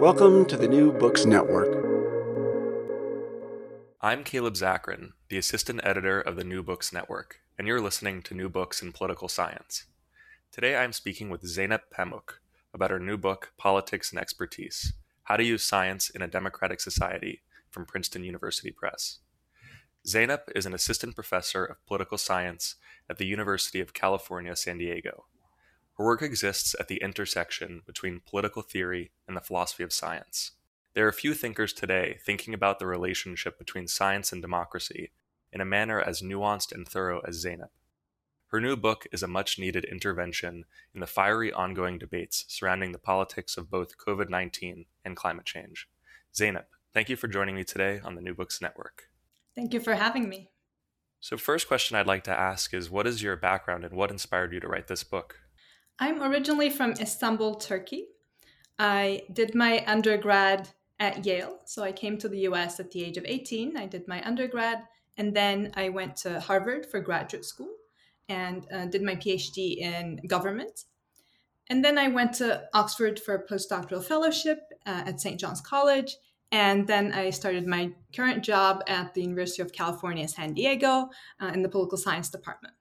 Welcome to the New Books Network. I'm Caleb Zakarin, the assistant editor of the New Books Network, and you're listening to New Books in Political Science. Today I'm speaking with Zeynep Pamuk about her new book, Politics and Expertise How to Use Science in a Democratic Society, from Princeton University Press. Zeynep is an assistant professor of political science at the University of California, San Diego. Her work exists at the intersection between political theory and the philosophy of science. There are few thinkers today thinking about the relationship between science and democracy in a manner as nuanced and thorough as Zeynep. Her new book is a much needed intervention in the fiery ongoing debates surrounding the politics of both COVID 19 and climate change. Zeynep, thank you for joining me today on the New Books Network. Thank you for having me. So, first question I'd like to ask is what is your background and what inspired you to write this book? I'm originally from Istanbul, Turkey. I did my undergrad at Yale. So I came to the US at the age of 18. I did my undergrad, and then I went to Harvard for graduate school and uh, did my PhD in government. And then I went to Oxford for a postdoctoral fellowship uh, at St. John's College. And then I started my current job at the University of California, San Diego, uh, in the political science department.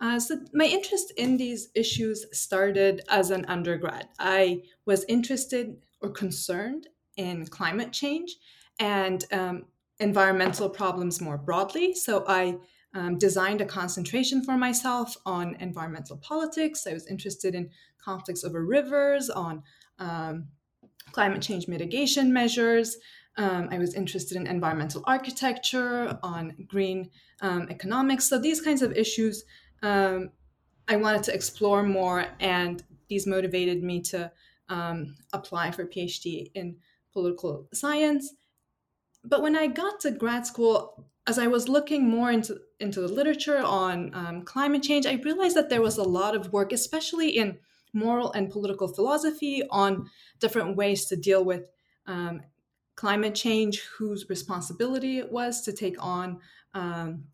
Uh, so, my interest in these issues started as an undergrad. I was interested or concerned in climate change and um, environmental problems more broadly. So, I um, designed a concentration for myself on environmental politics. I was interested in conflicts over rivers, on um, climate change mitigation measures. Um, I was interested in environmental architecture, on green um, economics. So, these kinds of issues um, I wanted to explore more, and these motivated me to um, apply for PhD in political science. But when I got to grad school, as I was looking more into into the literature on um, climate change, I realized that there was a lot of work, especially in moral and political philosophy, on different ways to deal with um, climate change, whose responsibility it was to take on um,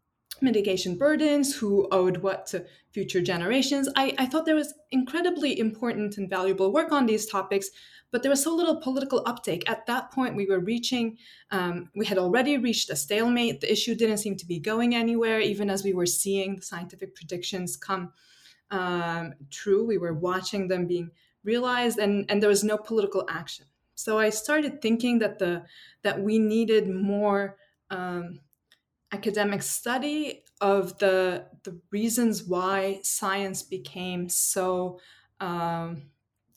mitigation burdens, who owed what to future generations. I, I thought there was incredibly important and valuable work on these topics, but there was so little political uptake. At that point, we were reaching, um, we had already reached a stalemate. The issue didn't seem to be going anywhere, even as we were seeing the scientific predictions come um, true. We were watching them being realized, and, and there was no political action. So I started thinking that the that we needed more um, academic study of the the reasons why science became so um,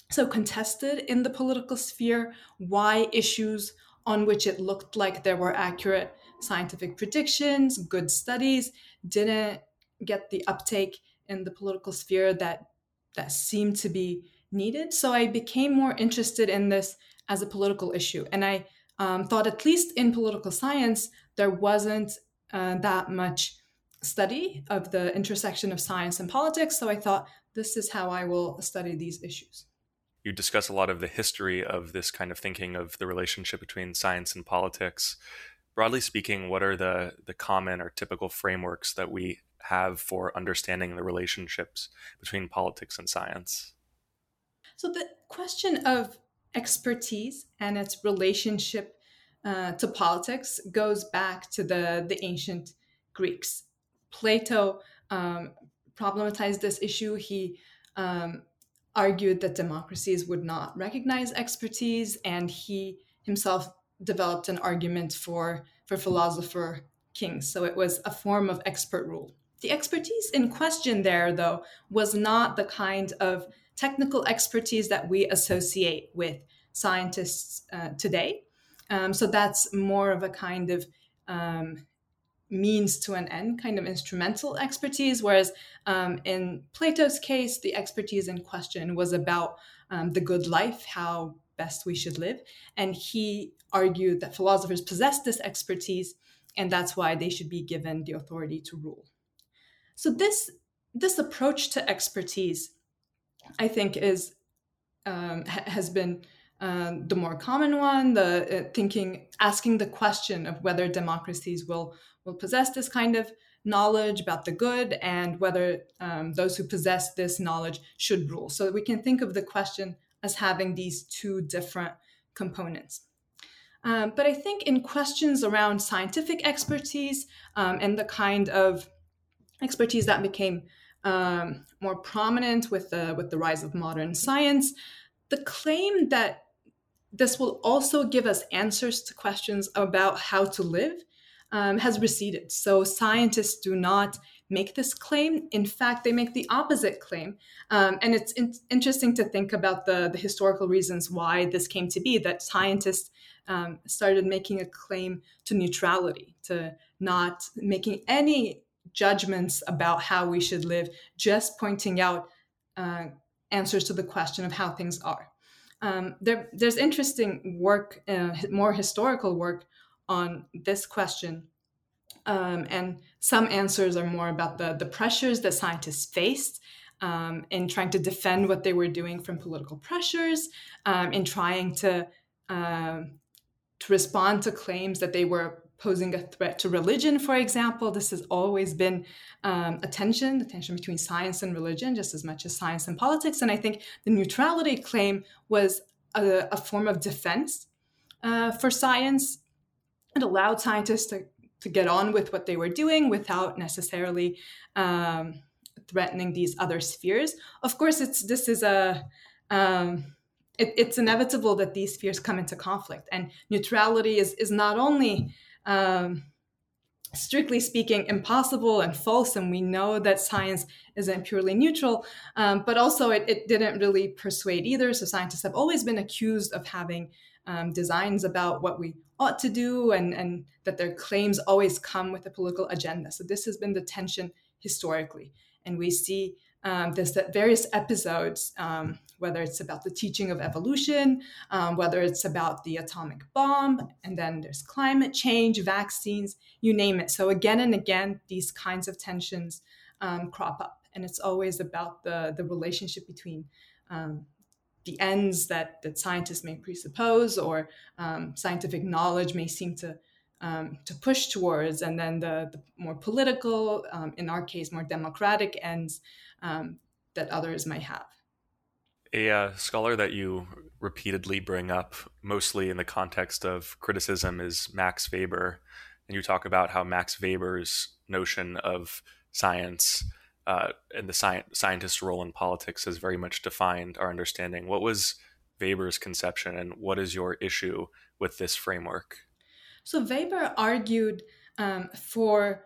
so contested in the political sphere, why issues on which it looked like there were accurate scientific predictions, good studies, didn't get the uptake in the political sphere that that seemed to be needed. So I became more interested in this as a political issue, and I um, thought, at least in political science, there wasn't uh, that much study of the intersection of science and politics. So I thought this is how I will study these issues. You discuss a lot of the history of this kind of thinking of the relationship between science and politics. Broadly speaking, what are the, the common or typical frameworks that we have for understanding the relationships between politics and science? So, the question of expertise and its relationship uh, to politics goes back to the, the ancient Greeks. Plato um, problematized this issue. He um, argued that democracies would not recognize expertise, and he himself developed an argument for, for philosopher kings. So it was a form of expert rule. The expertise in question there, though, was not the kind of technical expertise that we associate with scientists uh, today. Um, so that's more of a kind of um, means to an end, kind of instrumental expertise. Whereas um, in Plato's case, the expertise in question was about um, the good life, how best we should live. And he argued that philosophers possess this expertise, and that's why they should be given the authority to rule. So this this approach to expertise, I think, is um, has been um, the more common one. The uh, thinking, asking the question of whether democracies will will possess this kind of knowledge about the good and whether um, those who possess this knowledge should rule. So we can think of the question as having these two different components. Um, but I think in questions around scientific expertise um, and the kind of expertise that became um, more prominent with the, with the rise of modern science, the claim that this will also give us answers to questions about how to live um, has receded. So scientists do not make this claim. In fact, they make the opposite claim. Um, and it's in- interesting to think about the, the historical reasons why this came to be that scientists um, started making a claim to neutrality, to not making any judgments about how we should live, just pointing out uh, answers to the question of how things are. Um, there, there's interesting work, uh, more historical work on this question. Um, and some answers are more about the, the pressures that scientists faced um, in trying to defend what they were doing from political pressures, um, in trying to, um, to respond to claims that they were posing a threat to religion, for example. This has always been um, a tension, the tension between science and religion, just as much as science and politics. And I think the neutrality claim was a, a form of defense uh, for science it allowed scientists to, to get on with what they were doing without necessarily um, threatening these other spheres. Of course, it's this is a um, it, it's inevitable that these spheres come into conflict, and neutrality is is not only um, strictly speaking impossible and false and we know that science isn't purely neutral um, but also it, it, didn't really persuade either so scientists have always been accused of having um, designs about what we ought to do and, and that their claims always come with a political agenda. So this has been the tension historically. And we see um, this at various episodes, um, whether it's about the teaching of evolution, um, whether it's about the atomic bomb, and then there's climate change, vaccines, you name it. So again and again, these kinds of tensions um, crop up. And it's always about the, the relationship between um, the ends that, that scientists may presuppose or um, scientific knowledge may seem to um, to push towards, and then the, the more political, um, in our case, more democratic ends um, that others might have. A uh, scholar that you repeatedly bring up, mostly in the context of criticism, is Max Weber. And you talk about how Max Weber's notion of science uh, and the sci- scientist's role in politics has very much defined our understanding. What was Weber's conception, and what is your issue with this framework? So, Weber argued um, for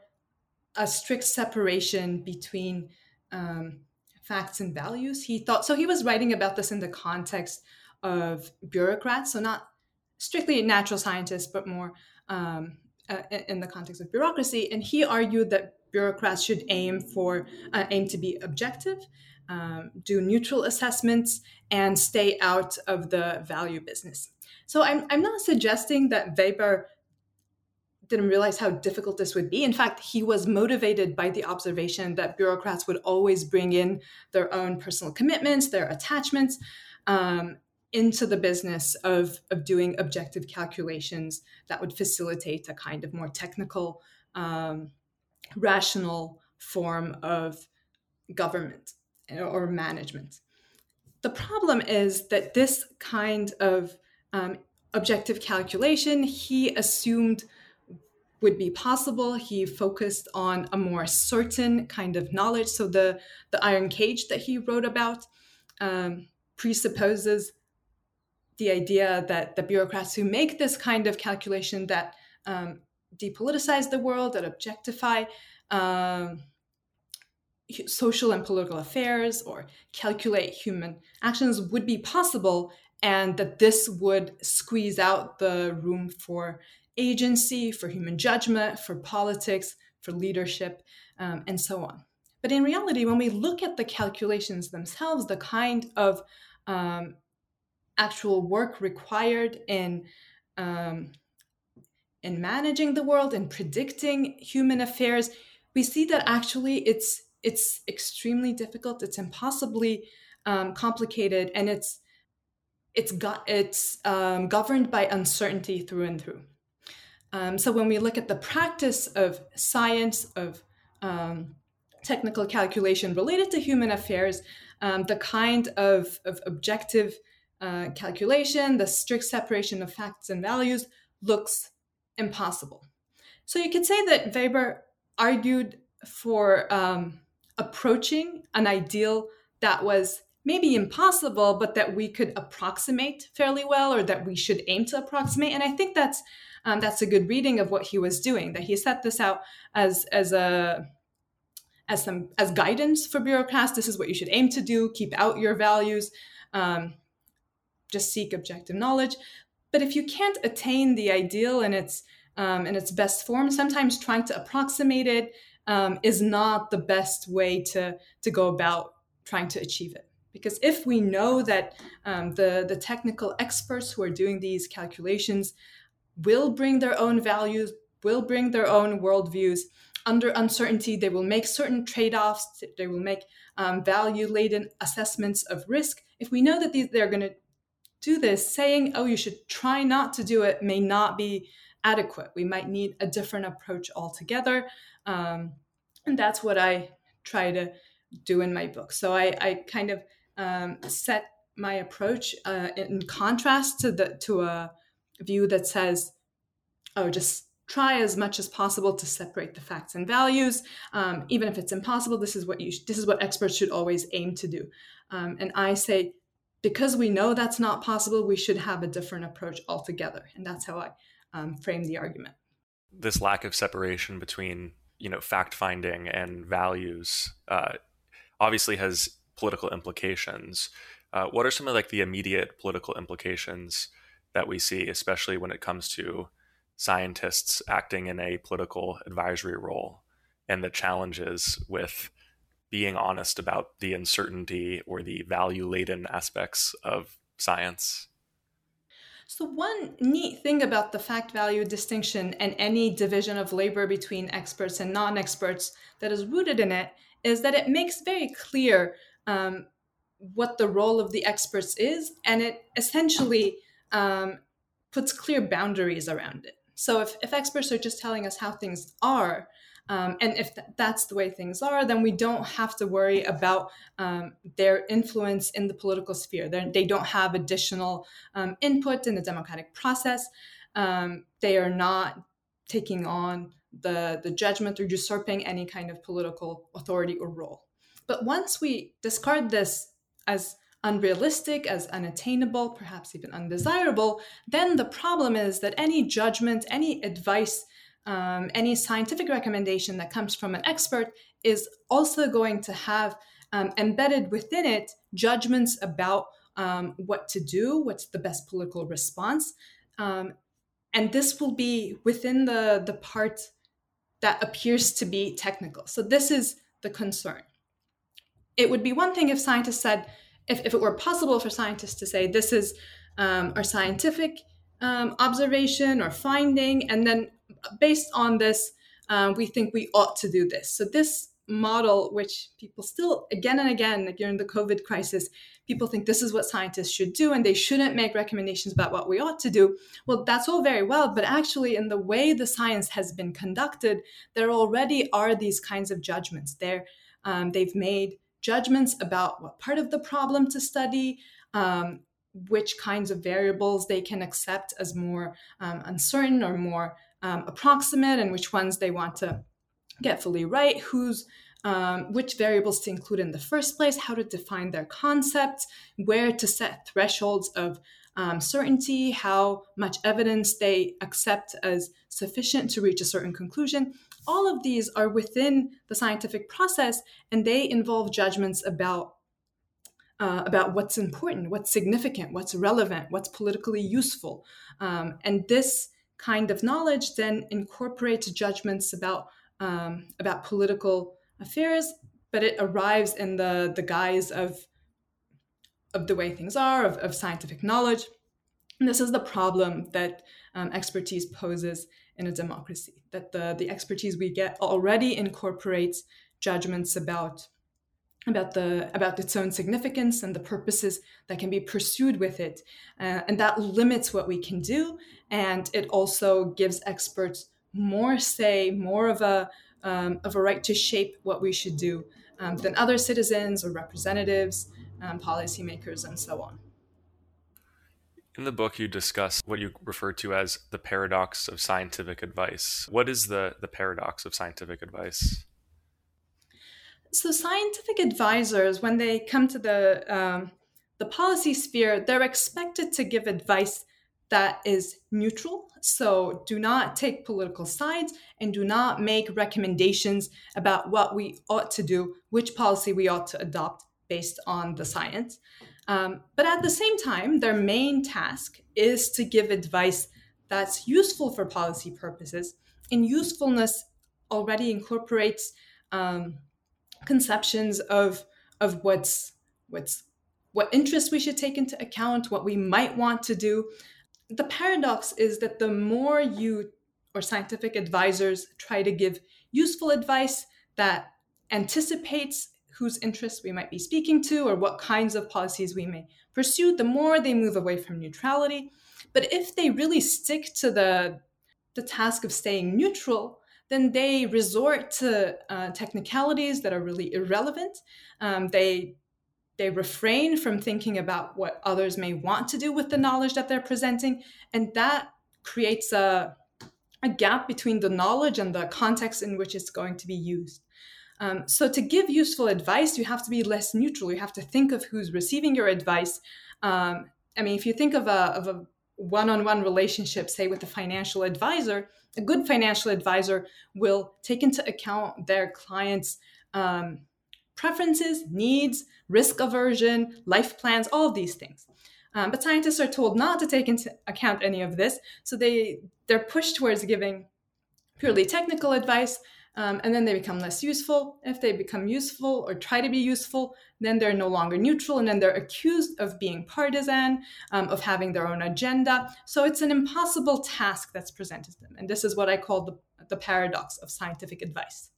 a strict separation between um, facts and values. He thought so, he was writing about this in the context of bureaucrats, so not strictly natural scientists, but more um, uh, in the context of bureaucracy. And he argued that bureaucrats should aim for uh, aim to be objective, um, do neutral assessments, and stay out of the value business. So I'm I'm not suggesting that Weber didn't realize how difficult this would be. In fact, he was motivated by the observation that bureaucrats would always bring in their own personal commitments, their attachments. Um, into the business of, of doing objective calculations that would facilitate a kind of more technical um, rational form of government or management. The problem is that this kind of um, objective calculation he assumed would be possible. He focused on a more certain kind of knowledge. So the the iron cage that he wrote about um, presupposes the idea that the bureaucrats who make this kind of calculation that um, depoliticize the world, that objectify um, social and political affairs or calculate human actions would be possible, and that this would squeeze out the room for agency, for human judgment, for politics, for leadership, um, and so on. But in reality, when we look at the calculations themselves, the kind of um, actual work required in um, in managing the world and predicting human affairs, we see that actually it's it's extremely difficult. It's impossibly um, complicated, and it's it's got it's um, governed by uncertainty through and through. Um, so when we look at the practice of science of um, technical calculation related to human affairs, um, the kind of, of objective uh, calculation, the strict separation of facts and values looks impossible. So you could say that Weber argued for um, approaching an ideal that was maybe impossible, but that we could approximate fairly well, or that we should aim to approximate. And I think that's um, that's a good reading of what he was doing. That he set this out as as a as some as guidance for bureaucrats. This is what you should aim to do. Keep out your values. Um, just seek objective knowledge. But if you can't attain the ideal in its um, in its best form, sometimes trying to approximate it um, is not the best way to to go about trying to achieve it. Because if we know that um, the the technical experts who are doing these calculations will bring their own values, will bring their own worldviews, under uncertainty, they will make certain trade offs, they will make um, value laden assessments of risk. If we know that these, they're going to do this, saying, oh, you should try not to do it may not be adequate. We might need a different approach altogether. Um, and that's what I try to do in my book. So I, I kind of um, set my approach uh, in contrast to the to a view that says, oh, just try as much as possible to separate the facts and values. Um, even if it's impossible, this is what you sh- this is what experts should always aim to do. Um, and I say, because we know that's not possible, we should have a different approach altogether. And that's how I um, frame the argument. This lack of separation between you know fact finding and values uh, obviously has political implications. Uh, what are some of like the immediate political implications that we see, especially when it comes to scientists acting in a political advisory role and the challenges with being honest about the uncertainty or the value laden aspects of science. So, one neat thing about the fact value distinction and any division of labor between experts and non experts that is rooted in it is that it makes very clear um, what the role of the experts is, and it essentially um, puts clear boundaries around it. So if, if experts are just telling us how things are, um, and if th- that's the way things are, then we don't have to worry about um, their influence in the political sphere. They're, they do not have additional um, input in the democratic process. Um, they are not taking on the, the judgment or usurping any kind of political authority or role. But once we discard this as unrealistic, as unattainable, perhaps even undesirable, then the problem is that any judgment, any advice, um, any scientific recommendation that comes from an expert is also going to have um, embedded within it judgments about um, what to do, what's the best political response. Um, and this will be within the, the part that appears to be technical. So, this is the concern. It would be one thing if scientists said, if, if it were possible for scientists to say this is um, our scientific um, observation or finding, and then based on this, um, we think we ought to do this. So this model, which people still again and again like during the COVID crisis, people think this is what scientists should do, and they shouldn't make recommendations about what we ought to do. Well, that's all very well, but actually, in the way the science has been conducted, there already are these kinds of judgments. There, um, they've made judgments about what part of the problem to study, um, which kinds of variables they can accept as more um, uncertain or more um, approximate, and which ones they want to get fully right, whose um, which variables to include in the first place, how to define their concepts, where to set thresholds of um, certainty, how much evidence they accept as sufficient to reach a certain conclusion. All of these are within the scientific process and they involve judgments about. Uh, about what's important, what's significant, what's relevant, what's politically useful. Um, and this kind of knowledge then incorporates judgments about, um, about political affairs, but it arrives in the, the guise of of the way things are, of, of scientific knowledge. And this is the problem that um, expertise poses in a democracy, that the, the expertise we get already incorporates judgments about about the about its own significance and the purposes that can be pursued with it uh, and that limits what we can do and it also gives experts more say more of a um, of a right to shape what we should do um, than other citizens or representatives um, policymakers, and so on. In the book, you discuss what you refer to as the paradox of scientific advice. What is the, the paradox of scientific advice? So, scientific advisors, when they come to the um, the policy sphere, they're expected to give advice that is neutral. So, do not take political sides and do not make recommendations about what we ought to do, which policy we ought to adopt based on the science. Um, but at the same time, their main task is to give advice that's useful for policy purposes. And usefulness already incorporates um, conceptions of, of what's, what's, what interests we should take into account, what we might want to do. The paradox is that the more you or scientific advisors try to give useful advice that anticipates whose interests we might be speaking to or what kinds of policies we may pursue, the more they move away from neutrality. But if they really stick to the, the task of staying neutral, then they resort to uh, technicalities that are really irrelevant. Um, they they refrain from thinking about what others may want to do with the knowledge that they're presenting, and that creates a a gap between the knowledge and the context in which it's going to be used. Um, so to give useful advice, you have to be less neutral. You have to think of who's receiving your advice. Um, I mean, if you think of a, of a one-on-one relationship, say with a financial advisor, a good financial advisor will take into account their client's um, preferences, needs, risk aversion, life plans, all of these things. Um, but scientists are told not to take into account any of this, so they they're pushed towards giving purely technical advice um, and then they become less useful. If they become useful or try to be useful, then they're no longer neutral, and then they're accused of being partisan, um, of having their own agenda. So it's an impossible task that's presented to them. And this is what I call the, the paradox of scientific advice.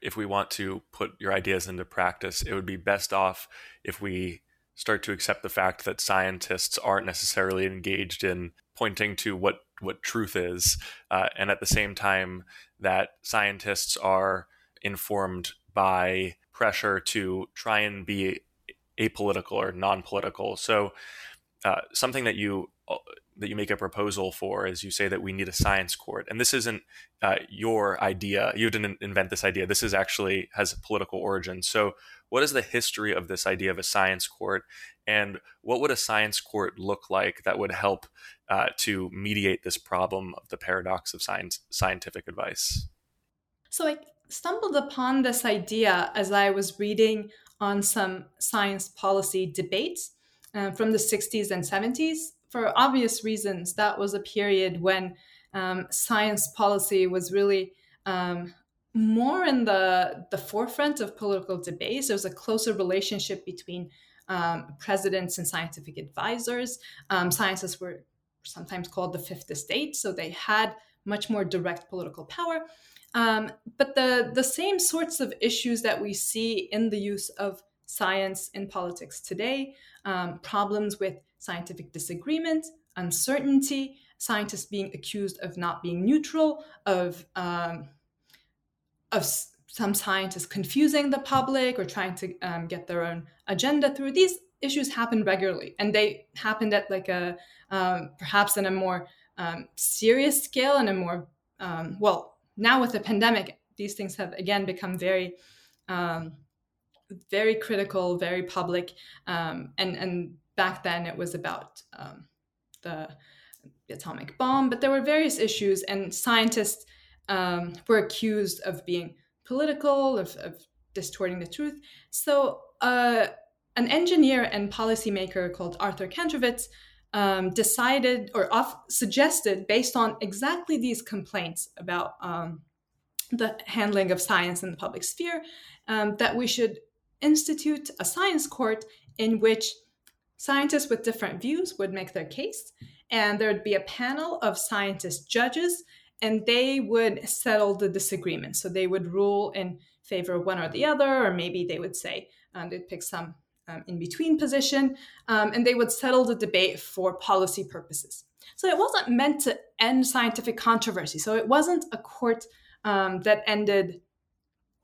If we want to put your ideas into practice, it would be best off if we start to accept the fact that scientists aren't necessarily engaged in pointing to what what truth is, uh, and at the same time that scientists are informed by pressure to try and be apolitical or non-political. So uh, something that you uh, that you make a proposal for is you say that we need a science court, and this isn't uh, your idea. You didn't invent this idea. This is actually has political origin. So, what is the history of this idea of a science court, and what would a science court look like that would help uh, to mediate this problem of the paradox of science, scientific advice? So I stumbled upon this idea as I was reading on some science policy debates uh, from the 60s and 70s. For obvious reasons, that was a period when um, science policy was really um, more in the, the forefront of political debates. There was a closer relationship between um, presidents and scientific advisors. Um, scientists were sometimes called the fifth estate. So they had much more direct political power. Um, but the, the same sorts of issues that we see in the use of science in politics today um, problems with scientific disagreement, uncertainty, scientists being accused of not being neutral, of, um, of some scientists confusing the public or trying to um, get their own agenda through. These issues happen regularly, and they happened at like a um, perhaps in a more um, serious scale and a more um, well now with the pandemic these things have again become very um, very critical, very public, um, and and back then it was about the atomic bomb, but there were various issues, and scientists um, were accused of being political, of, of distorting the truth. So, uh, an engineer and policymaker called Arthur Kantrowitz um, decided or off, suggested, based on exactly these complaints about um, the handling of science in the public sphere, um, that we should institute a science court in which scientists with different views would make their case, and there would be a panel of scientist judges, and they would settle the disagreement. So they would rule in favor of one or the other, or maybe they would say um, they'd pick some um, in between position, um, and they would settle the debate for policy purposes. So it wasn't meant to end scientific controversy. So it wasn't a court um, that ended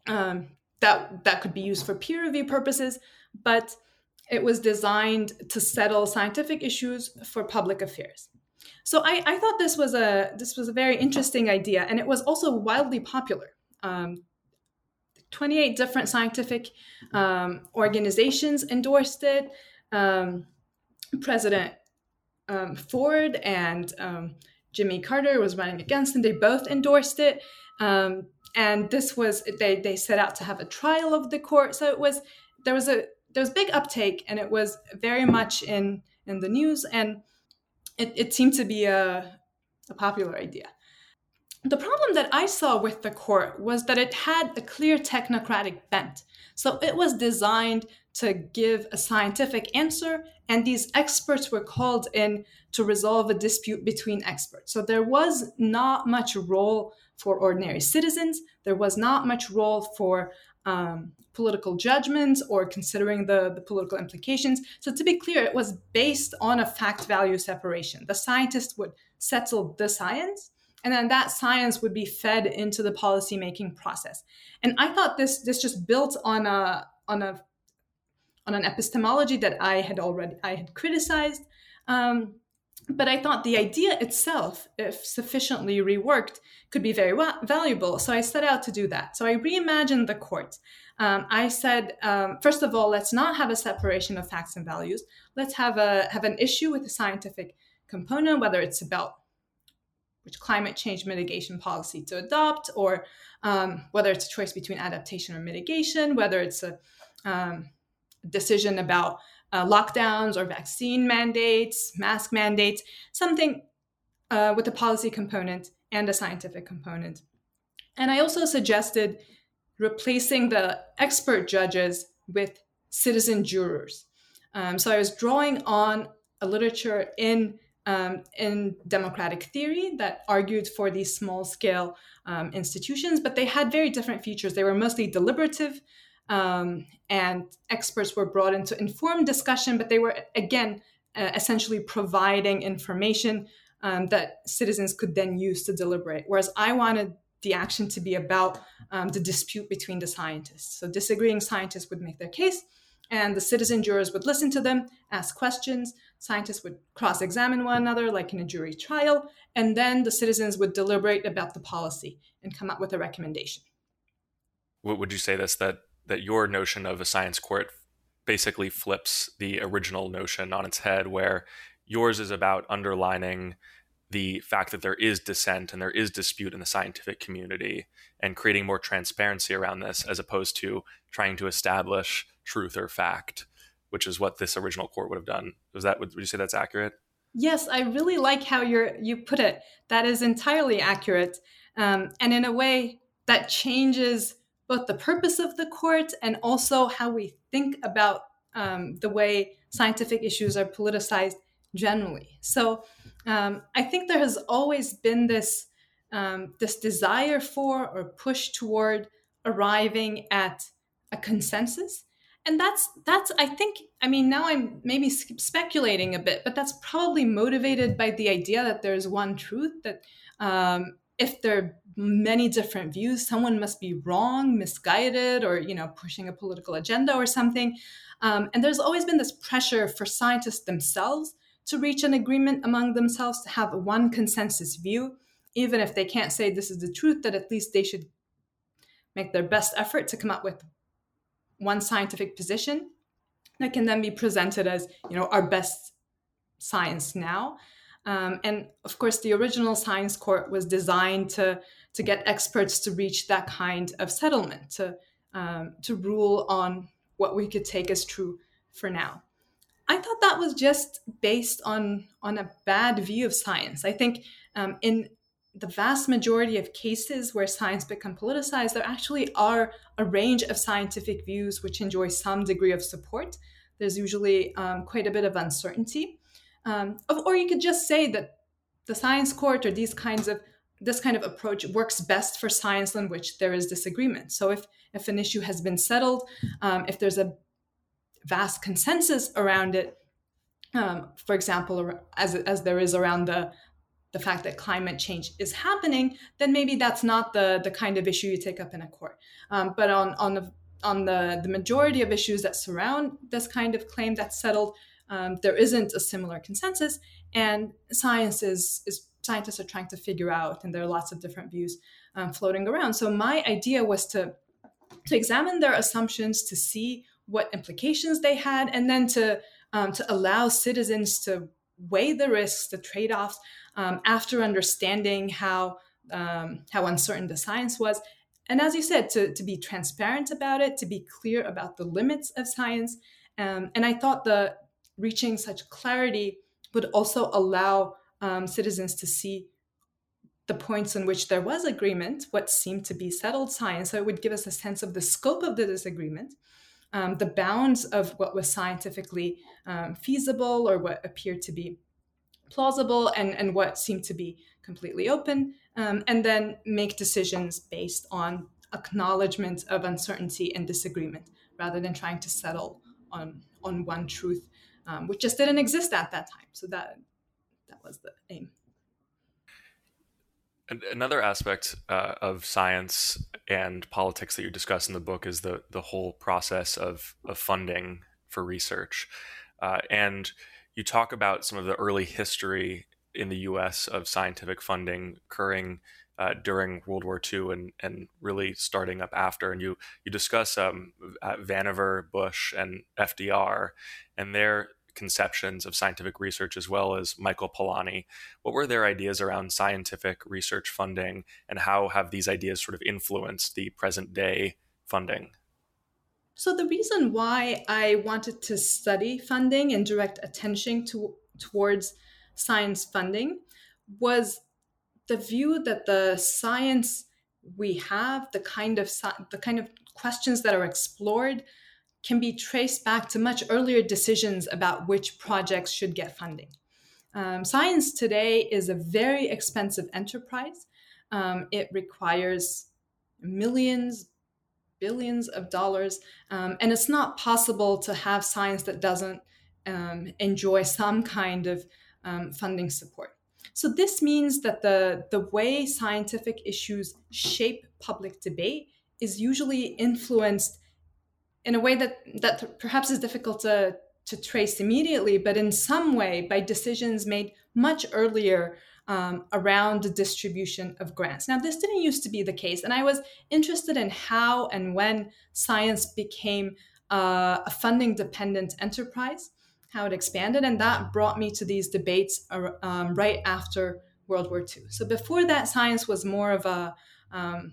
um, that that could be used for peer review purposes, but it was designed to settle scientific issues for public affairs. So I, I thought this was a this was a very interesting idea, and it was also wildly popular. Um, 28 different scientific um, organizations endorsed it. Um, President um, Ford and um, Jimmy Carter was running against them. They both endorsed it. Um, and this was they they set out to have a trial of the court. So it was there was a there was big uptake, and it was very much in in the news, and it, it seemed to be a, a popular idea. The problem that I saw with the court was that it had a clear technocratic bent. So it was designed to give a scientific answer, and these experts were called in to resolve a dispute between experts. So there was not much role for ordinary citizens. There was not much role for um, political judgments or considering the, the political implications. So, to be clear, it was based on a fact value separation. The scientist would settle the science, and then that science would be fed into the policymaking process. And I thought this this just built on a on a on an epistemology that I had already I had criticized. Um, but I thought the idea itself, if sufficiently reworked, could be very wa- valuable. So I set out to do that. So I reimagined the court. Um, I said, um, first of all, let's not have a separation of facts and values. Let's have a have an issue with the scientific component, whether it's about which climate change mitigation policy to adopt, or um, whether it's a choice between adaptation or mitigation, whether it's a um, decision about uh, lockdowns or vaccine mandates, mask mandates, something uh, with a policy component and a scientific component. And I also suggested replacing the expert judges with citizen jurors. Um, so I was drawing on a literature in um, in democratic theory that argued for these small scale um, institutions, but they had very different features. They were mostly deliberative, um, and experts were brought into informed discussion, but they were, again, uh, essentially providing information um, that citizens could then use to deliberate. Whereas I wanted the action to be about um, the dispute between the scientists. So disagreeing scientists would make their case, and the citizen jurors would listen to them, ask questions. Scientists would cross examine one another, like in a jury trial, and then the citizens would deliberate about the policy and come up with a recommendation. What would you say this that that your notion of a science court basically flips the original notion on its head, where yours is about underlining the fact that there is dissent and there is dispute in the scientific community and creating more transparency around this as opposed to trying to establish truth or fact which is what this original court would have done. Was that would you say that's accurate? Yes i really like how you're you put it. That is entirely accurate um, and in a way that changes both the purpose of the court and also how we think about um, the way scientific issues are politicized generally. So um, I think there has always been this um, this desire for or push toward arriving at a consensus, and that's that's I think I mean now I'm maybe speculating a bit, but that's probably motivated by the idea that there's one truth that um, if there are many different views, someone must be wrong, misguided, or you know pushing a political agenda or something. Um, and there's always been this pressure for scientists themselves to reach an agreement among themselves, to have one consensus view, even if they can't say this is the truth, that at least they should make their best effort to come up with one scientific position that can then be presented as you know our best science now. Um, and of course, the original science court was designed to to get experts to reach that kind of settlement, to um, to rule on what we could take as true for now. I thought that was just based on on a bad view of science. I think um, in the vast majority of cases where science become politicized, there actually are a range of scientific views which enjoy some degree of support. There's usually um, quite a bit of uncertainty, um, or you could just say that the science court or these kinds of this kind of approach works best for science on which there is disagreement. So if if an issue has been settled, um, if there's a vast consensus around it, um, for example, as as there is around the the fact that climate change is happening, then maybe that's not the the kind of issue you take up in a court. Um, but on on the on the the majority of issues that surround this kind of claim that's settled, um, there isn't a similar consensus, and science is is scientists are trying to figure out, and there are lots of different views um, floating around. So my idea was to to examine their assumptions to see what implications they had, and then to um, to allow citizens to weigh the risks, the trade offs, um, after understanding how um, how uncertain the science was. And as you said, to, to be transparent about it, to be clear about the limits of science. Um, and I thought the reaching such clarity would also allow um, citizens to see the points in which there was agreement, what seemed to be settled science. So it would give us a sense of the scope of the disagreement, um, the bounds of what was scientifically um, feasible or what appeared to be plausible and, and what seemed to be completely open, um, and then make decisions based on acknowledgement of uncertainty and disagreement rather than trying to settle on, on one truth, um, which just didn't exist at that time. So that, that was the aim. Another aspect uh, of science and politics that you discuss in the book is the the whole process of, of funding for research, uh, and you talk about some of the early history in the U.S. of scientific funding occurring uh, during World War II and and really starting up after. And you you discuss um, Vannevar, Bush, and FDR, and their conceptions of scientific research as well as Michael Polanyi. What were their ideas around scientific research funding, and how have these ideas sort of influenced the present day funding? So the reason why I wanted to study funding and direct attention to, towards science funding was the view that the science we have, the kind of the kind of questions that are explored, can be traced back to much earlier decisions about which projects should get funding. Um, science today is a very expensive enterprise. Um, it requires millions, billions of dollars. Um, and it's not possible to have science that doesn't um, enjoy some kind of um, funding support. So this means that the, the way scientific issues shape public debate is usually influenced in a way that, that perhaps is difficult to, to trace immediately, but in some way by decisions made much earlier um, around the distribution of grants. Now, this didn't used to be the case, and I was interested in how and when science became uh, a funding dependent enterprise, how it expanded, and that brought me to these debates um, right after World War II. So before that, science was more of a um,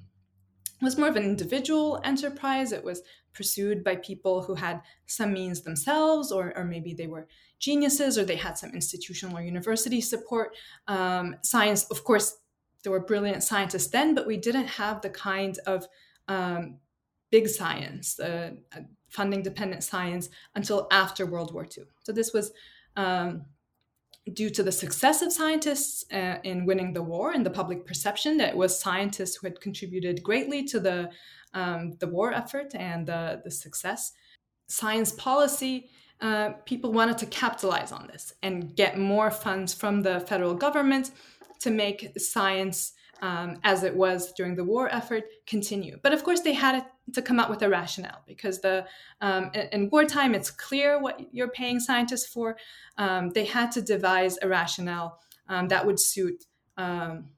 was more of an individual enterprise. It was pursued by people who had some means themselves, or, or maybe they were geniuses or they had some institutional or university support. Um, science, of course, there were brilliant scientists then, but we didn't have the kind of um, big science, uh, funding dependent science until after World War II. So this was um, due to the success of scientists uh, in winning the war and the public perception that it was scientists who had contributed greatly to the um, the war effort and the, the success. Science policy uh, people wanted to capitalize on this and get more funds from the federal government to make science um, as it was during the war effort continue. But of course, they had to come up with a rationale because the um, in, in, wartime it's clear what you're paying scientists for. Um, they had to devise a rationale um, that would suit um,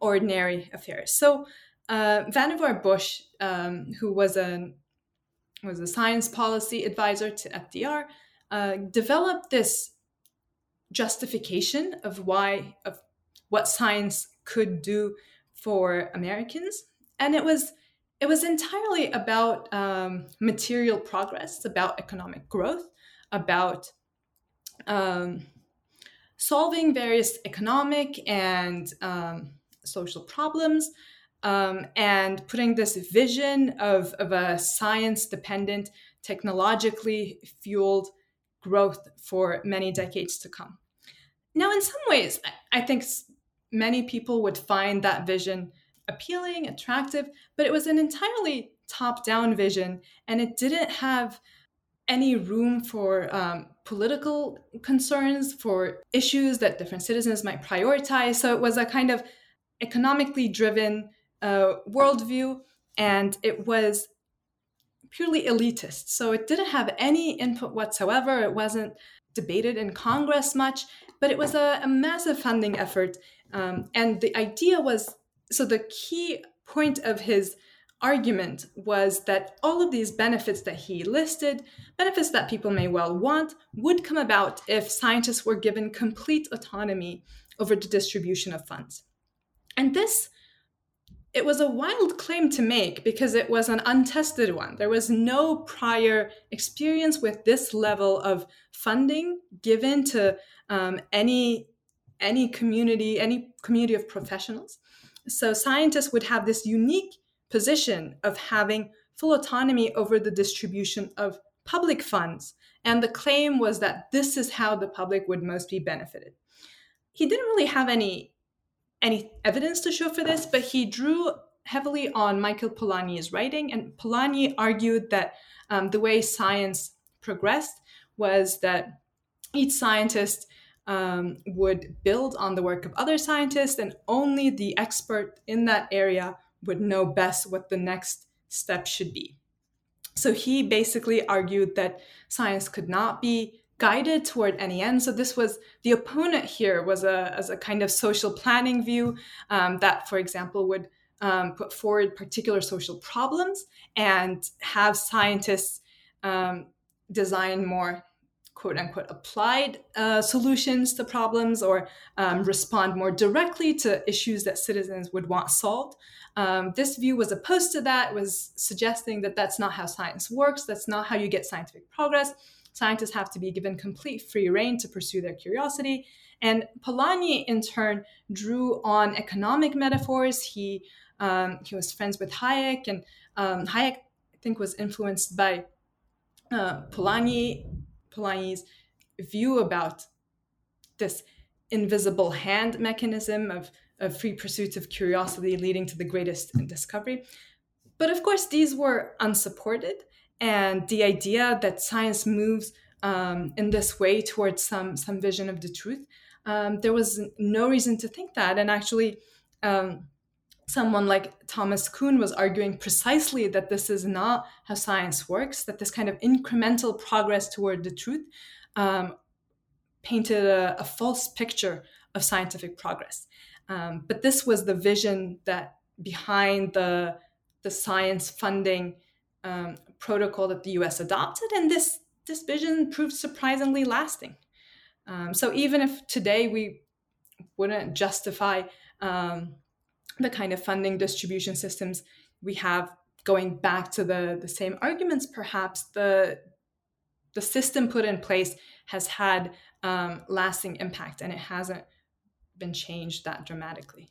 ordinary affairs. So uh, Vannevar Bush, um, who was an was a science policy advisor to FDR, uh, developed this justification of why of what science could do for Americans, and it was it was entirely about um, material progress, about economic growth, about um, solving various economic and um, social problems, um, and putting this vision of, of a science dependent, technologically fueled growth for many decades to come. Now, in some ways, I think many people would find that vision appealing, attractive, but it was an entirely top down vision and it didn't have any room for um, political concerns, for issues that different citizens might prioritize. So it was a kind of economically driven uh, worldview and it was purely elitist. So it didn't have any input whatsoever. It wasn't debated in Congress much, but it was a, a massive funding effort. Um, and the idea was so the key point of his argument was that all of these benefits that he listed, benefits that people may well want, would come about if scientists were given complete autonomy over the distribution of funds. And this it was a wild claim to make because it was an untested one. There was no prior experience with this level of funding given to um, any any community, any community of professionals. So scientists would have this unique position of having full autonomy over the distribution of public funds. And the claim was that this is how the public would most be benefited. He didn't really have any any evidence to show for this, but he drew heavily on Michael Polanyi's writing. And Polanyi argued that um, the way science progressed was that each scientist um, would build on the work of other scientists, and only the expert in that area would know best what the next step should be. So he basically argued that science could not be guided toward any end. So this was the opponent here was a as a kind of social planning view um, that, for example, would um, put forward particular social problems and have scientists um, design more quote unquote applied uh, solutions to problems or um, respond more directly to issues that citizens would want solved. Um, this view was opposed to that, was suggesting that that's not how science works, that's not how you get scientific progress. Scientists have to be given complete free rein to pursue their curiosity. And Polanyi, in turn, drew on economic metaphors. He um, he was friends with Hayek, and um, Hayek, I think, was influenced by uh, Polanyi Polanyi's view about this invisible hand mechanism of, of free pursuits of curiosity leading to the greatest discovery. But of course, these were unsupported, and the idea that science moves um, in this way towards some some vision of the truth, um, there was no reason to think that. And actually, um, someone like Thomas Kuhn was arguing precisely that this is not how science works, that this kind of incremental progress toward the truth um, painted a, a, false picture of scientific progress. Um, but this was the vision that behind the, the science funding um, protocol that the US adopted, and this, this vision proved surprisingly lasting. Um, so even if today we wouldn't justify um, the kind of funding distribution systems we have going back to the, the same arguments perhaps the the system put in place has had um, lasting impact and it hasn't been changed that dramatically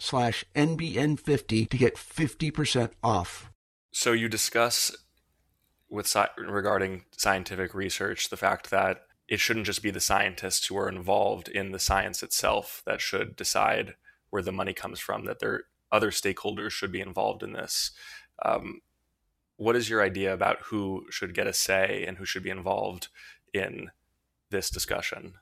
slash NBN50 to get 50% off. So you discuss with sci- regarding scientific research the fact that it shouldn't just be the scientists who are involved in the science itself that should decide where the money comes from, that there other stakeholders should be involved in this. Um, what is your idea about who should get a say and who should be involved in this discussion?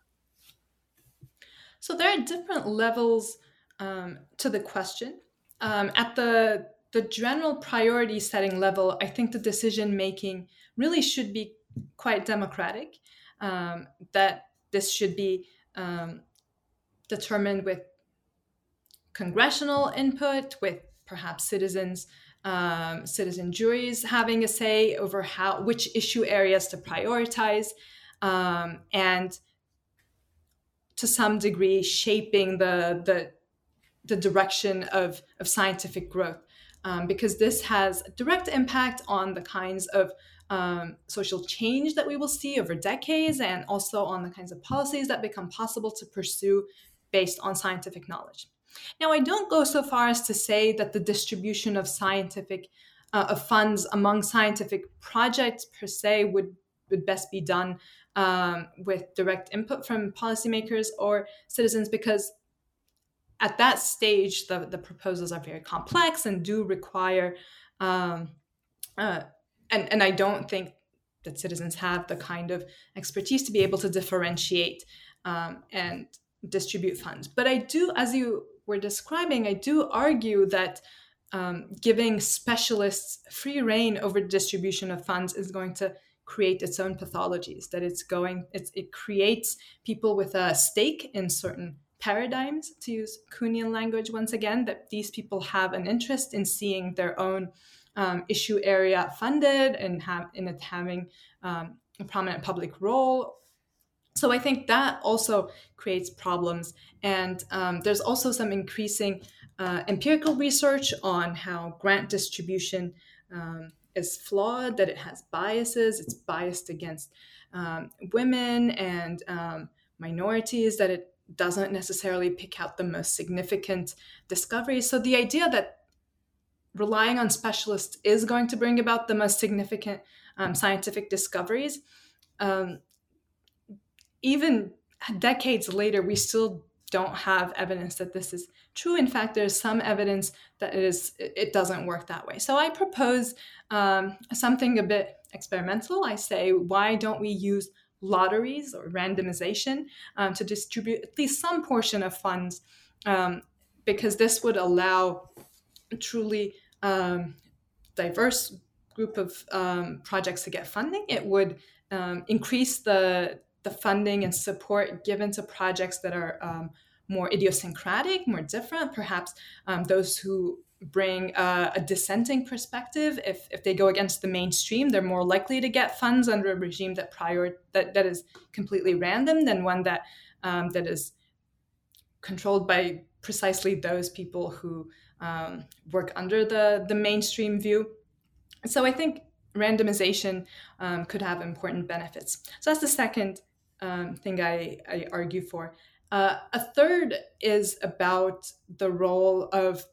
So there are different levels um, to the question. Um, at the the general priority setting level, I think the decision making really should be quite democratic. Um, that this should be um, determined with congressional input, with perhaps citizens, um, citizen juries having a say over how which issue areas to prioritize, um, and to some degree shaping the the, the direction of, of scientific growth. Um, because this has direct impact on the kinds of um, social change that we will see over decades and also on the kinds of policies that become possible to pursue based on scientific knowledge. Now, I don't go so far as to say that the distribution of scientific uh, of funds among scientific projects per se would would best be done um, with direct input from policymakers or citizens because at that stage the, the proposals are very complex and do require um, uh, and, and i don't think that citizens have the kind of expertise to be able to differentiate um, and distribute funds. But i do as you were describing i do argue that um, giving specialists free rein over distribution of funds is going to create its own pathologies that it's going it's, it creates people with a stake in certain paradigms to use kuhnian language once again that these people have an interest in seeing their own um, issue area funded and have in it having um, a prominent public role. So i think that also creates problems. And um, there's also some increasing uh, empirical research on how grant distribution um, is flawed, that it has biases, it's biased against um, women and um, minorities, that it doesn't necessarily pick out the most significant discoveries. So the idea that relying on specialists is going to bring about the most significant um, scientific discoveries, um, even decades later, we still don't have evidence that this is true. In fact, there's some evidence that it is it doesn't work that way. So I propose um, something a bit experimental. I say, why don't we use lotteries or randomization um, to distribute at least some portion of funds, um, because this would allow a truly um, diverse group of um, projects to get funding. It would um, increase the the funding and support given to projects that are um, more idiosyncratic, more different, perhaps those who bring uh, a dissenting perspective. If, if they go against the mainstream, they're more likely to get funds under a regime that prior that, that is completely random than one that um, that is controlled by precisely those people who um, work under the the mainstream view. So I think randomization um, could have important benefits. So that's the second um, thing I, I argue for. Uh, a third is about the role of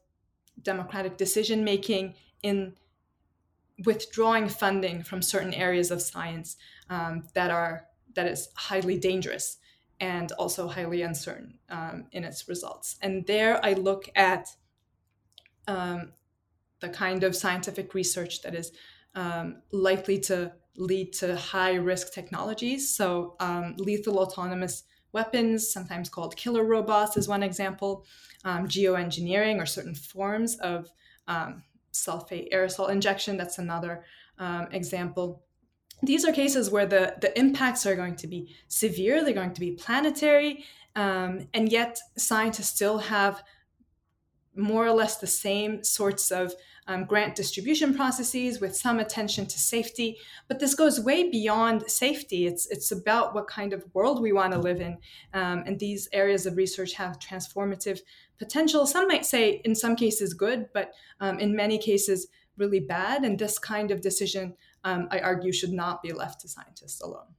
democratic decision making in withdrawing funding from certain areas of science um, that are that is highly dangerous and also highly uncertain um, in its results. And there I look at um, the kind of scientific research that is um, likely to lead to high risk technologies. So, um, lethal autonomous weapons, sometimes called killer robots, is one example. Um, geoengineering or certain forms of um, sulfate aerosol injection, that's another um, example. These are cases where the, the impacts are going to be severe, they're going to be planetary, um, and yet scientists still have more or less the same sorts of um, grant distribution processes with some attention to safety. But this goes way beyond safety. It's it's about what kind of world we want to live in, um, and these areas of research have transformative potential. Some might say, in some cases, good, but um, in many cases, really bad. And this kind of decision, um, I argue, should not be left to scientists alone.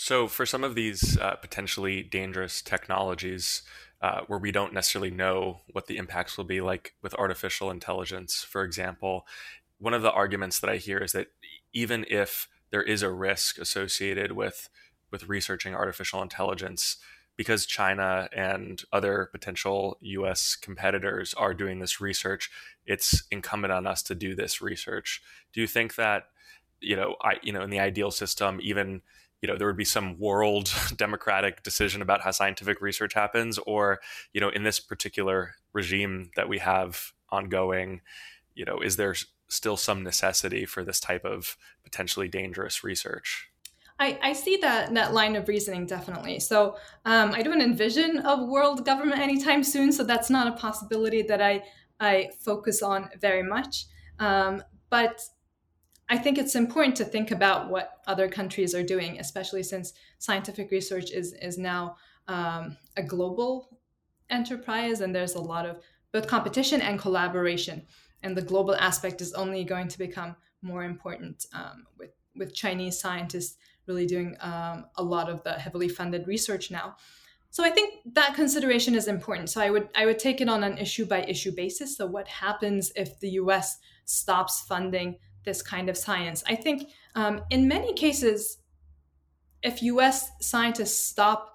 So, for some of these uh, potentially dangerous technologies, uh, where we don't necessarily know what the impacts will be, like with artificial intelligence, for example, one of the arguments that I hear is that even if there is a risk associated with with researching artificial intelligence, because China and other potential US competitors are doing this research, it's incumbent on us to do this research. Do you think that, you know, I, you know, in the ideal system, even, you know, there would be some world democratic decision about how scientific research happens, or, you know, in this particular regime that we have ongoing, you know, is there still some necessity for this type of potentially dangerous research? I, I see that that line of reasoning definitely. So um, I don't envision a world government anytime soon. So that's not a possibility that I I focus on very much. Um, but I think it's important to think about what other countries are doing, especially since scientific research is is now um, a global enterprise, and there's a lot of both competition and collaboration. And the global aspect is only going to become more important um, with with Chinese scientists really doing um, a lot of the heavily funded research now. So I think that consideration is important. So I would I would take it on an issue by issue basis. So what happens if the U.S. stops funding this kind of science? I think um, in many cases, if U.S. scientists stop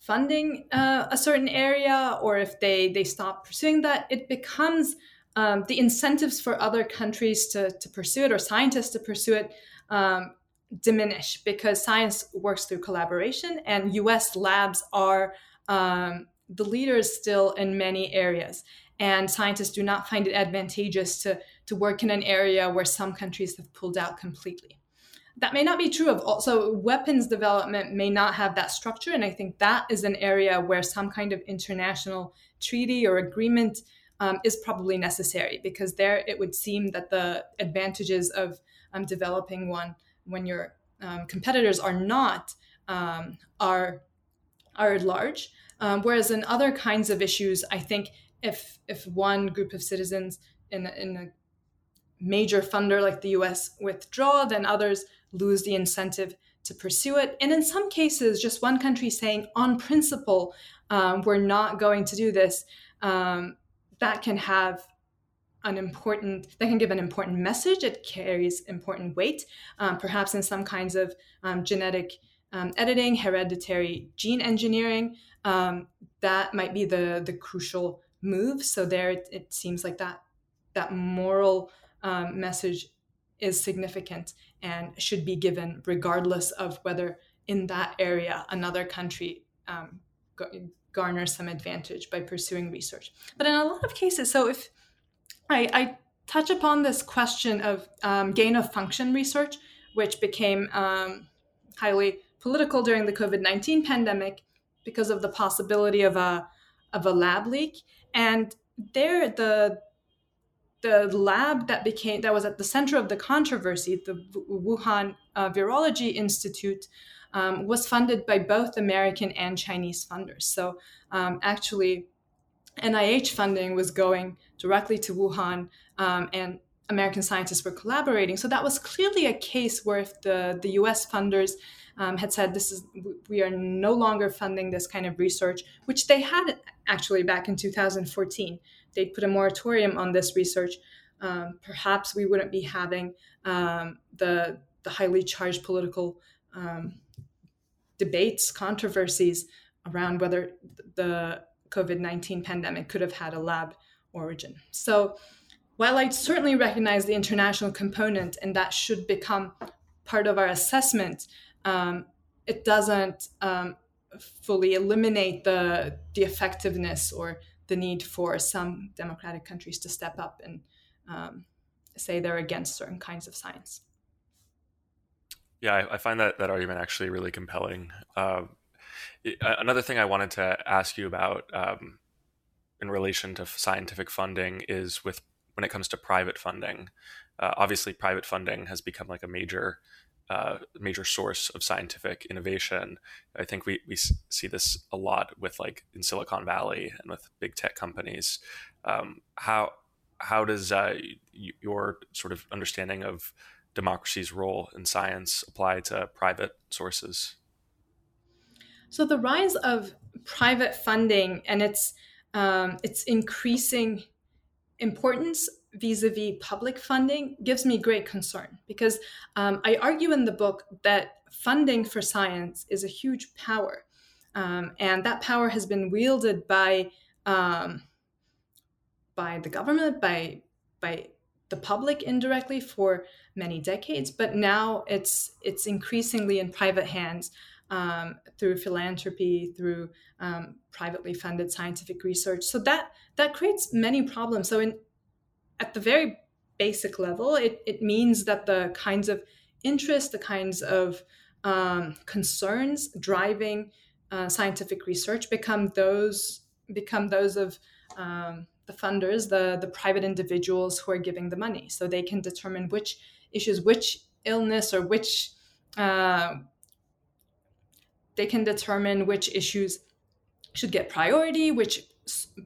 funding uh, a certain area, or if they they stop pursuing that, it becomes um, the incentives for other countries to to pursue it or scientists to pursue it um, diminish because science works through collaboration and US labs are um, the leaders still in many areas. And scientists do not find it advantageous to, to work in an area where some countries have pulled out completely. That may not be true of also weapons development may not have that structure. And I think that is an area where some kind of international treaty or agreement um, is probably necessary because there it would seem that the advantages of um, developing one when your um, competitors are not um, are are large. Um, whereas in other kinds of issues, I think if if one group of citizens in in a major funder like the U.S. withdraw, then others lose the incentive to pursue it. And in some cases, just one country saying, on principle, um, we're not going to do this, um, that can have an important that can give an important message it carries important weight um, perhaps in some kinds of um, genetic um, editing hereditary gene engineering um, that might be the the crucial move so there it, it seems like that that moral um, message is significant and should be given regardless of whether in that area another country um, garners some advantage by pursuing research but in a lot of cases so if I, I touch upon this question of um, gain of function research, which became um, highly political during the COVID 19 pandemic because of the possibility of a, of a lab leak. And there, the the lab that became that was at the center of the controversy, the Wuhan uh, Virology Institute, um, was funded by both American and Chinese funders. So um, actually, NIH funding was going directly to Wuhan, um, and American scientists were collaborating. So that was clearly a case where if the, the US funders um, had said, this is, we are no longer funding this kind of research, which they had actually back in 2014. They put a moratorium on this research. Um, perhaps we wouldn't be having um, the, the highly charged political um, debates, controversies around whether the COVID 19 pandemic could have had a lab origin. So, while I certainly recognize the international component and that should become part of our assessment, um, it doesn't um, fully eliminate the, the effectiveness or the need for some democratic countries to step up and um, say they're against certain kinds of science. Yeah, I, I find that, that argument actually really compelling. Uh, another thing I wanted to ask you about um, in relation to scientific funding is with when it comes to private funding. Uh, obviously, private funding has become like a major uh, major source of scientific innovation. I think we, we see this a lot with like in Silicon Valley and with big tech companies. Um, how how does uh, your sort of understanding of democracy's role in science apply to private sources? So the rise of private funding and its um, its increasing importance vis-a-vis public funding gives me great concern because um, i argue in the book that funding for science is a huge power um, and that power has been wielded by um, by the government by by the public indirectly for many decades but now it's it's increasingly in private hands um, through philanthropy, through um, privately funded scientific research. So that that creates many problems. So in at the very basic level, it, it means that the kinds of interests, the kinds of um, concerns driving uh, scientific research become those become those of um, the funders, the the private individuals who are giving the money, so they can determine which issues, which illness or which uh, they can determine which issues should get priority, which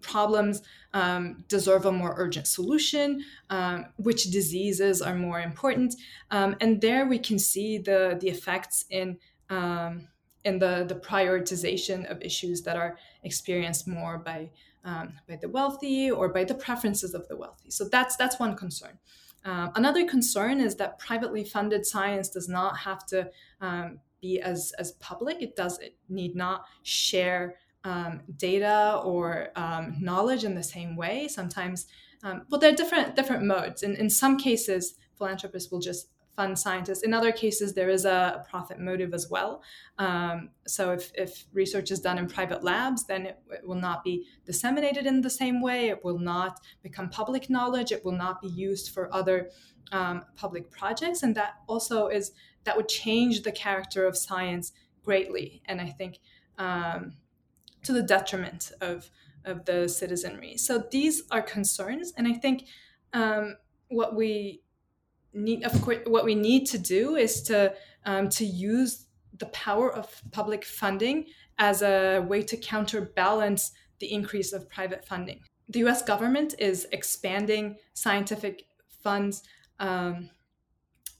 problems um, deserve a more urgent solution, um, which diseases are more important, um, and there we can see the the effects in um, in the the prioritization of issues that are experienced more by um, by the wealthy or by the preferences of the wealthy. So that's that's one concern. Um, another concern is that privately funded science does not have to be as as public. It does it need not share um, data or um, knowledge in the same way. Sometimes, um, well, there are different different modes. In in some cases, philanthropists will just fund scientists. In other cases, there is a, a profit motive as well. Um, so if, if research is done in private labs, then it, it, will not be disseminated in the same way. It will not become public knowledge. It will not be used for other um, public projects, and that also is that would change the character of science greatly. And I think um, to the detriment of of the citizenry. So these are concerns, and I think um, what we need, of course, what we need to do is to um, to use the power of public funding as a way to counterbalance the increase of private funding. The U.S. government is expanding scientific funds, um,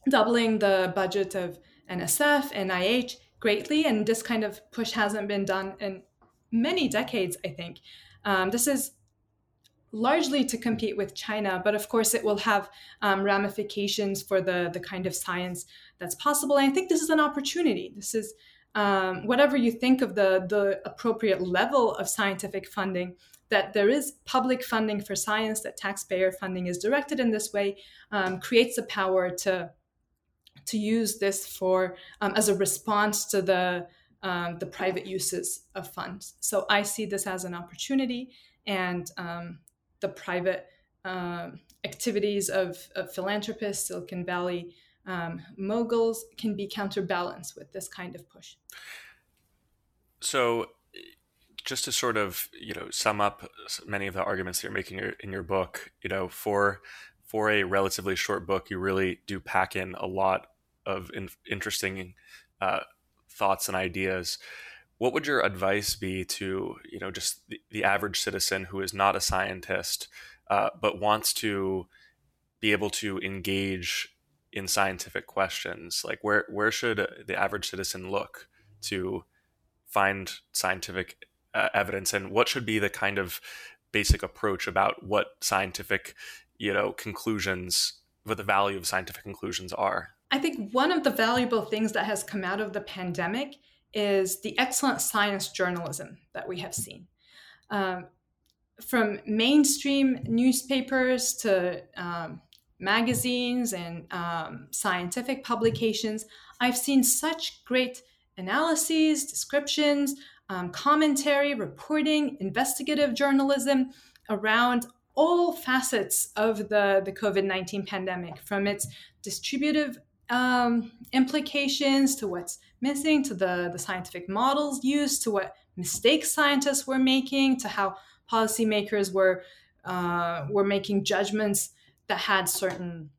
doubling the budget of NSF, NIH greatly, and this kind of push hasn't been done in many decades, I think. Um, this is largely to compete with China, but of course it will have um, ramifications for the, the kind of science that's possible. And I think this is an opportunity. This is um, whatever you think of the, the appropriate level of scientific funding, that there is public funding for science, that taxpayer funding is directed in this way, um, creates the power to to use this for um, as a response to the um, the private uses of funds. So I see this as an opportunity, and um, the private uh, activities of, of, philanthropists, Silicon Valley um, moguls, can be counterbalanced with this kind of push. So, just to sort of you know sum up many of the arguments that you're making in your book, you know, for for a relatively short book, you really do pack in a lot of in, interesting uh, thoughts and ideas what would your advice be to you know just the, the average citizen who is not a scientist uh, but wants to be able to engage in scientific questions? Like where where should the average citizen look to find scientific uh, evidence? And what should be the kind of basic approach about what scientific you know conclusions what the value of scientific conclusions are I think one of the valuable things that has come out of the pandemic is the excellent science journalism that we have seen. Um, from mainstream newspapers to um, magazines and um, scientific publications, I've seen such great analyses, descriptions, um, commentary, reporting, investigative journalism around all facets of the, the COVID 19 pandemic, from its distributive um, implications to what's missing, to the, the scientific models used, to what mistakes scientists were making, to how policymakers were uh, were making judgments that had certain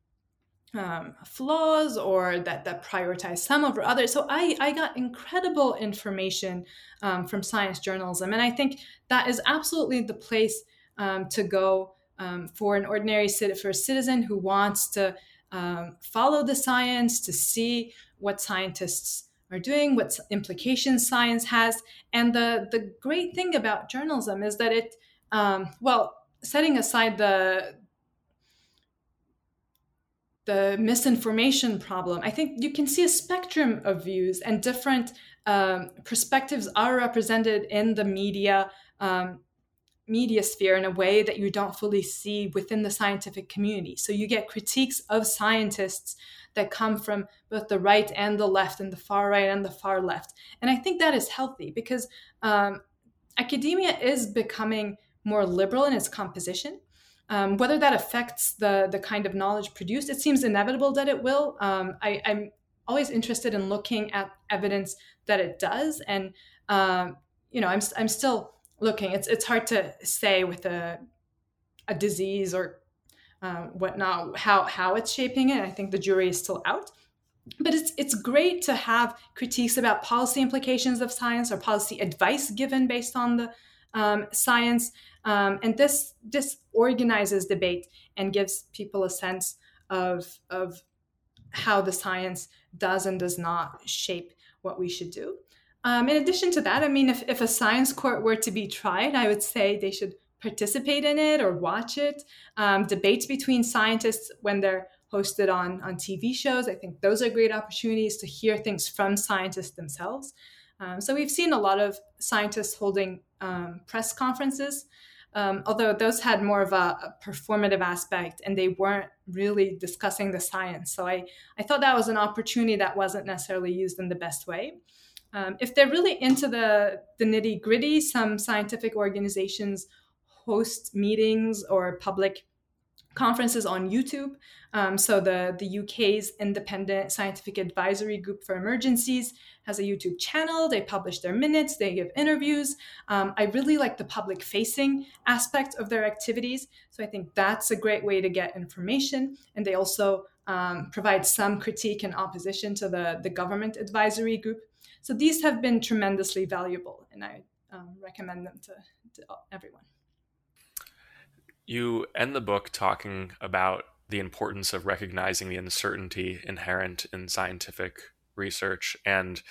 um, flaws or that that prioritized some over others. So I, I got incredible information um, from science journalism, and I think that is absolutely the place um, to go um, for an ordinary for a citizen who wants to um, follow the science, to see what scientists are doing, what implications science has, and the the great thing about journalism is that it um, well setting aside the the misinformation problem, I think you can see a spectrum of views and different um, perspectives are represented in the media um, media sphere in a way that you don't fully see within the scientific community. So you get critiques of scientists that come from both the right and the left, and the far right and the far left. And I think that is healthy because um, academia is becoming more liberal in its composition. Um, whether that affects the the kind of knowledge produced, it seems inevitable that it will. Um, I, am always interested in looking at evidence that it does, and um, you know, I'm I'm still looking. It's it's hard to say with a a disease or um, whatnot how how it's shaping it. I think the jury is still out. But it's it's great to have critiques about policy implications of science or policy advice given based on the um, science. Um, and this this organizes debate and gives people a sense of of how the science does and does not shape what we should do. Um, in addition to that, I mean, if, if a science court were to be tried, I would say they should participate in it or watch it. Um, debates between scientists when they're hosted on, on TV shows, I think those are great opportunities to hear things from scientists themselves. Um, so we've seen a lot of scientists holding um, press conferences, um, although those had more of a, a, performative aspect and they weren't really discussing the science. So I, I thought that was an opportunity that wasn't necessarily used in the best way. Um, if they're really into the, the nitty gritty, some scientific organizations host meetings or public conferences on YouTube. Um, so the, the UK's Independent Scientific Advisory Group for Emergencies has a YouTube channel. They publish their minutes, they give interviews. Um, I really like the public facing aspect of their activities. So I think that's a great way to get information. And they also um, provide some critique and opposition to the, the government advisory group. So these have been tremendously valuable, and I um, recommend them to, to everyone. You end the book talking about the importance of recognizing the uncertainty inherent in scientific research and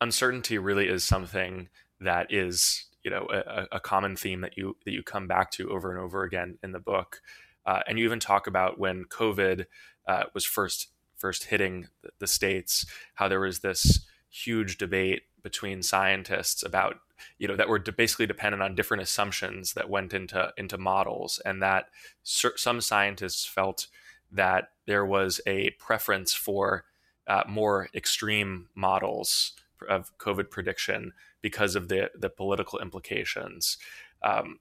uncertainty really is something that is you know a, a, common theme that you that you come back to over and over again in the book uh, and you even talk about when covid uh, was first first hitting the, the states how there was this huge debate between scientists about you know that were basically dependent on different assumptions that went into into models and that some scientists felt that there was a preference for uh, more extreme models of COVID prediction because of the the political implications. Um,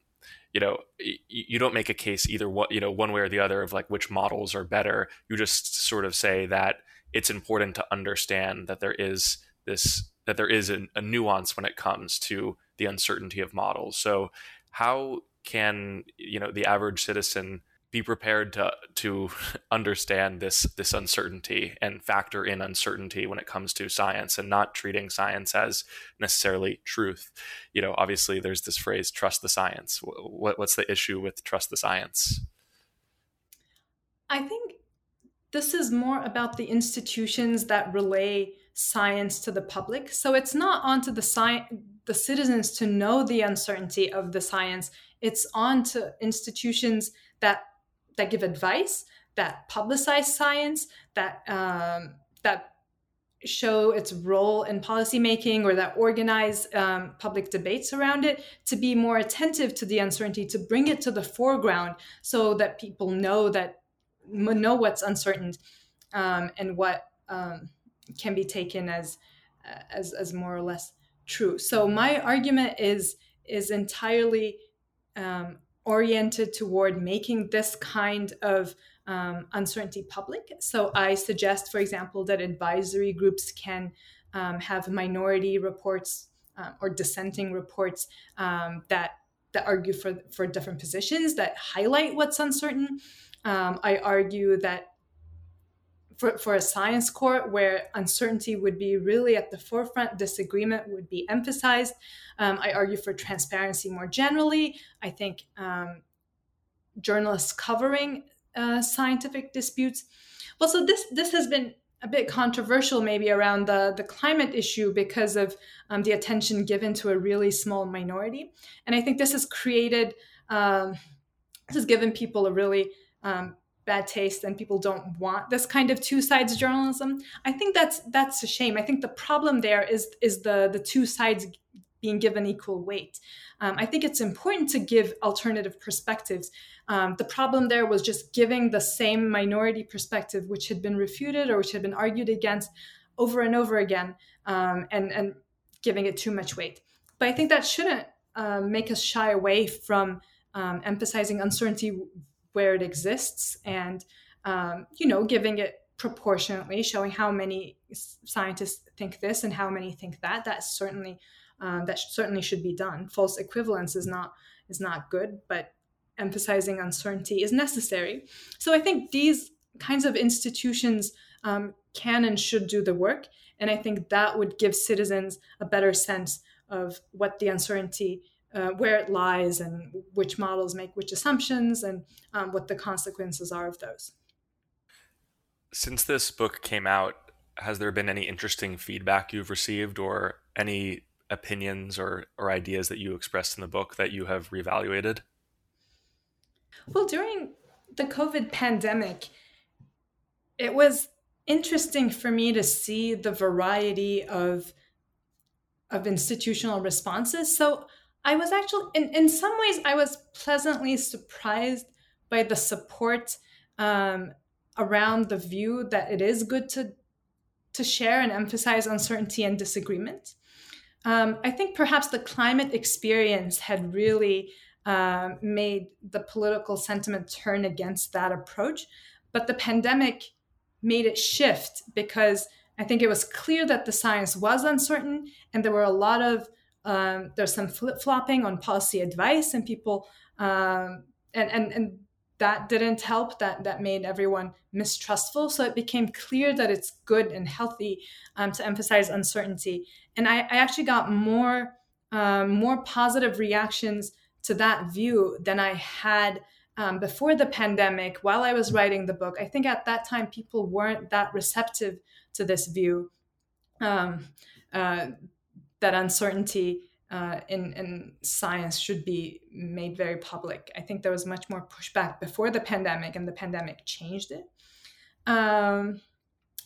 you know, you, you don't make a case either what you know one way or the other of like which models are better. You just sort of say that it's important to understand that there is this that there is a, a nuance when it comes to the uncertainty of models. So, how can you know the average citizen be prepared to to understand this this uncertainty and factor in uncertainty when it comes to science and not treating science as necessarily truth. You know, obviously there's this phrase "trust the science." What, what's the issue with trust the science? I think this is more about the institutions that relay science to the public. So it's not onto the sci- the citizens to know the uncertainty of the science. It's on to institutions that that give advice, that publicize science, that um, that show its role in policymaking or that organize um, public debates around it to be more attentive to the uncertainty to bring it to the foreground so that people know that know what's uncertain um, and what um, can be taken as as as more or less true so my argument is is entirely um, oriented toward making this kind of um, uncertainty public. So I suggest, for example, that advisory groups can um, have minority reports uh, or dissenting reports um, that that argue for for different positions that highlight what's uncertain. Um, I argue that for, for a science court where uncertainty would be really at the forefront, disagreement would be emphasized. Um, I argue for transparency more generally. I think um, journalists covering uh, scientific disputes. Well, so this this has been a bit controversial maybe around the, the climate issue because of um, the attention given to a really small minority. And I think this has created, um, this has given people a really um, bad taste and people don't want this kind of two sides journalism. I think that's that's a shame. I think the problem there is is the the two sides being given equal weight. Um, I think it's important to give alternative perspectives. Um, the problem there was just giving the same minority perspective, which had been refuted or which had been argued against over and over again, um, and, and giving it too much weight. But I think that shouldn't uh, make us shy away from um, emphasizing uncertainty where it exists and, um, you know, giving it proportionately, showing how many scientists think this and how many think that. That's certainly um, that certainly should be done. False equivalence is not is not good, but emphasizing uncertainty is necessary. So I think these kinds of institutions um, can and should do the work, and I think that would give citizens a better sense of what the uncertainty. Uh, where it lies and which models make which assumptions and um, what the consequences are of those. Since this book came out, has there been any interesting feedback you've received or any opinions or, or ideas that you expressed in the book that you have reevaluated? Well, during the COVID pandemic, it was interesting for me to see the variety of of institutional responses. So I was actually, in, in some ways, I was pleasantly surprised by the support um, around the view that it is good to to share and emphasize uncertainty and disagreement. Um, I think perhaps the climate experience had really uh, made the political sentiment turn against that approach. But the pandemic made it shift because I think it was clear that the science was uncertain, and there were a lot of um, there's some flip flopping on policy advice, and people um, and and and that didn't help that that made everyone mistrustful. So it became clear that it's good and healthy um, to emphasize uncertainty. And i, I actually got more um, more positive reactions to that view than i had um, before the pandemic while i was writing the book. I think at that time people weren't that receptive to this view. Um, uh, that uncertainty uh, in, in science should be made very public. I think there was much more pushback before the pandemic, and the pandemic changed it. Um,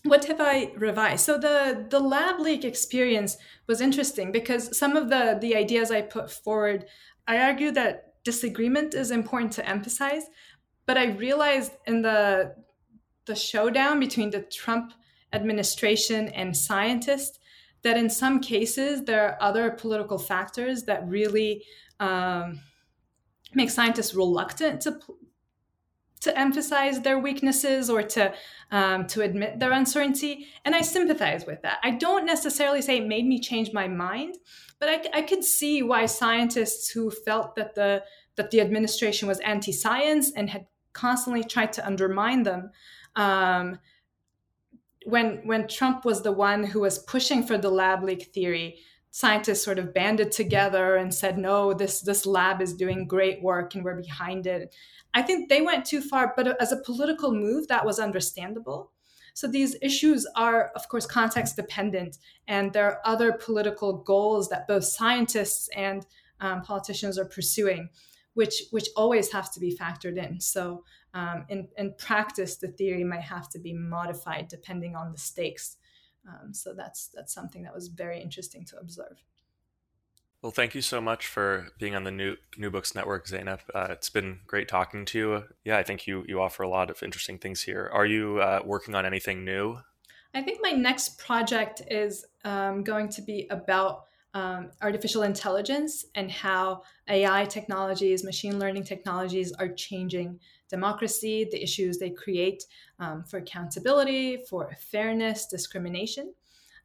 what have I revised? So the the lab leak experience was interesting because some of the the ideas I put forward, I argue that disagreement is important to emphasize, but I realized in the the showdown between the Trump administration and scientists that in some cases there are other political factors that really um, make scientists reluctant to to emphasize their weaknesses or to um, to admit their uncertainty. And i sympathize with that. I don't necessarily say it made me change my mind but i, I could see why scientists who felt that the that the administration was anti-science and had constantly tried to undermine them um, when when Trump was the one who was pushing for the lab leak theory, scientists sort of banded together and said, "No, this this lab is doing great work and we're behind it." I think they went too far, but as a political move, that was understandable. So these issues are, of course, context dependent, and there are other political goals that both scientists and um, politicians are pursuing, which which always have to be factored in. So um, in, in practice, the theory might have to be modified depending on the stakes. Um, so that's that's something that was very interesting to observe. Well, thank you so much for being on the new New Books Network, Zeynep. Uh, it's been great talking to you. Yeah, I think you you offer a lot of interesting things here. Are you uh, working on anything new? I think my next project is um, going to be about um, artificial intelligence and how AI technologies, machine learning technologies are changing democracy, the issues they create um, for accountability, for fairness, discrimination.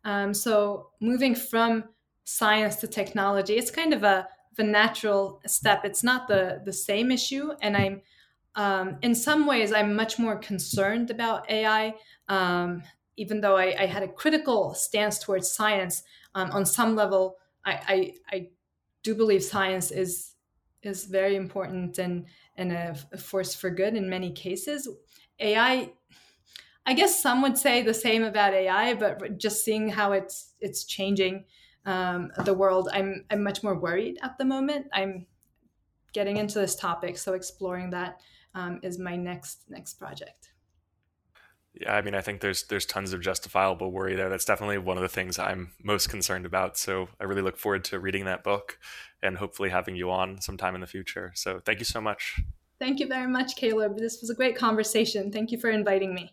Um, so moving from science to technology, it's kind of a the natural step. It's not the the same issue, and I'm um, in some ways I'm much more concerned about AI. Um, even though I, I, had a critical stance towards science, um, on some level, I, I, I do believe science is is very important and and a, a force for good in many cases. AI I guess some would say the same about AI, but just seeing how it's it's changing um, the world, I'm I'm much more worried at the moment. I'm getting into this topic, so exploring that um, is my next next project. Yeah, I mean, I think there's there's tons of justifiable worry there. That's definitely one of the things I'm most concerned about. So I really look forward to reading that book and hopefully having you on sometime in the future. So thank you so much. Thank you very much, Caleb. This was a great conversation. Thank you for inviting me.